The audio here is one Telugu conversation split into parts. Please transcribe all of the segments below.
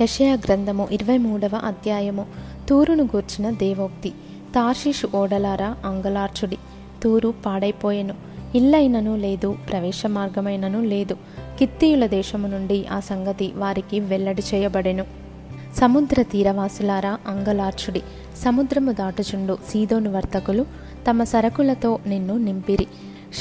యషయా గ్రంథము ఇరవై మూడవ అధ్యాయము. తూరును గూర్చిన దేవోక్తి. తార్షిషు ఓడలారా అంగలార్చుడి. తూరు పాడైపోయెను. ఇల్లైనను లేదు ప్రవేశ మార్గమైనను లేదు. కిత్తీయుల దేశము నుండి ఆ సంగతి వారికి వెల్లడి చేయబడెను. సముద్ర తీరవాసులారా అంగలార్చుడి. సముద్రము దాటుచుండు సీదోను వర్తకులు తమ సరకులతో నిన్ను నింపిరి.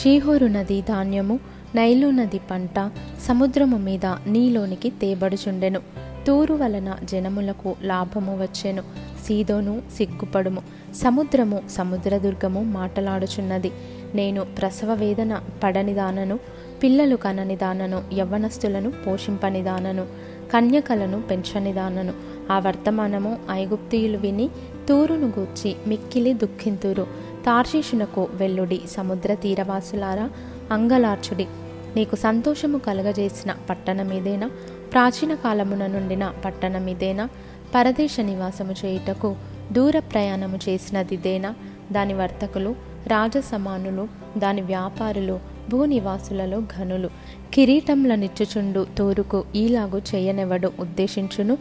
షీహోరు నది ధాన్యము నైలు నది పంట సముద్రము మీద నీలోనికి తేబడుచుండెను. తూరు వలన జనములకు లాభము వచ్చెను. సీదోను సిగ్గుపడుము. సముద్రము సముద్రదుర్గము మాటలాడుచున్నది. నేను ప్రసవ వేదన పడనిదానను పిల్లలు కననిదానను యవ్వనస్తులను పోషింపనిదానను కన్యకలను పెంచనిదానను. ఆ వర్తమానము ఐగుప్తియులు విని తూరును గూర్చి మిక్కిలి దుఃఖింతురు. తార్షీషునకు వెల్లుడి సముద్ర తీరవాసులారా అంగలార్చుడి. నీకు సంతోషము కలగజేసిన పట్టణమేదేనా? ప్రాచీన కాలమున నుండిన పట్టణమిదేనా పరదేశ నివాసము చేయుటకు దూర ప్రయాణము చేసినదిదేనా దాని వర్తకులు రాజసమానులు దాని వ్యాపారులు భూనివాసులలో ఘనులు. కిరీటంలనిచ్చుచుండు తూరుకు ఈలాగు చేయనెవడు ఉద్దేశించును?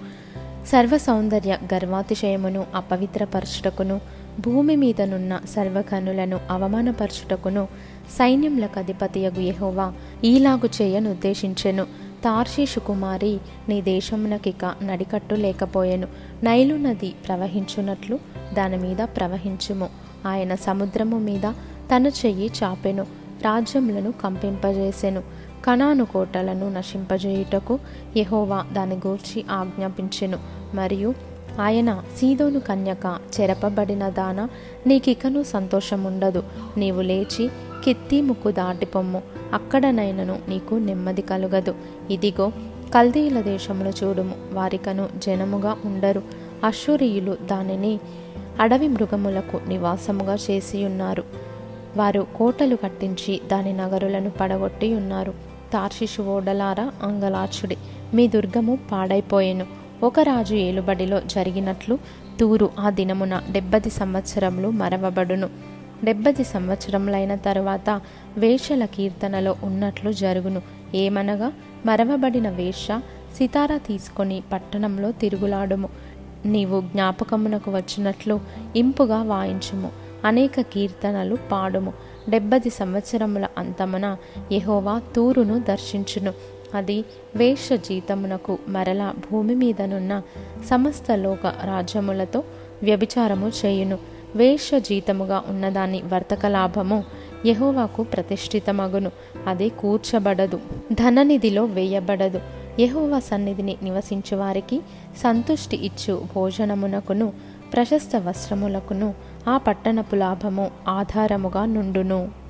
సర్వ సౌందర్య గర్వాతిశయమును అపవిత్రపరచుటకును భూమి మీదనున్న సర్వకనులను అవమానపరచుటకును సైన్యములకు అధిపతియగు యహోవా ఈలాగు చేయనుద్దేశించెను. తార్షీషు కుమారి నీ దేశమునకిక నడికట్టు లేకపోయెను. నైలు నది ప్రవహించున్నట్లు దాని మీద ప్రవహించుము. ఆయన సముద్రము మీద తన చెయ్యి చాపెను. రాజ్యములను కంపింపజేసెను. కణాను కోటలను నశింపజేయుటకు యహోవా దాని గూర్చి ఆజ్ఞాపించెను. మరియు ఆయన సీదోను కన్యక చెరపబడిన దాన నీకికను సంతోషముండదు. నీవు లేచి కిత్తి ముక్కు దాటిపొమ్ము అక్కడనైనను నీకు నెమ్మది కలుగదు. ఇదిగో కల్దీల దేశమును చూడుము. వారికను జనముగా ఉండరు. అశ్వరీయులు దానిని అడవి మృగములకు నివాసముగా చేసి ఉన్నారు వారు కోటలు కట్టించి దాని నగరులను పడగొట్టి ఉన్నారు. తార్షిషు ఓడలారా అంగలార్చుడి మీ దుర్గము పాడైపోయెను. ఒక రాజు ఏలుబడిలో జరిగినట్లు తూరు ఆ దినమున డెబ్బది సంవత్సరములు మరవబడును. డెబ్బది సంవత్సరములైన తరువాత వేషల కీర్తనలో ఉన్నట్లు జరుగును. ఏమనగా మరవబడిన వేష సితార తీసుకొని పట్టణంలో తిరుగులాడుము. నీవు జ్ఞాపకమునకు వచ్చినట్లు ఇంపుగా వాయించుము. అనేక కీర్తనలు పాడుము. డెబ్బది సంవత్సరముల అంతమున యహోవా తూరును దర్శించును. అది వేష జీతమునకు మరలా భూమి మీదనున్న సమస్త లోక రాజ్యములతో వ్యభిచారము చేయును. వేష జీతముగా ఉన్నదాని వర్తక లాభము యహోవాకు ప్రతిష్ఠితమగును. అది కూర్చబడదు ధననిధిలో వేయబడదు. యహోవా సన్నిధిని నివసించు వారికి సంతుష్టి ఇచ్చు భోజనమునకును ప్రశస్త వస్త్రములకును ఆ పట్టణపు లాభము ఆధారముగా నుండును.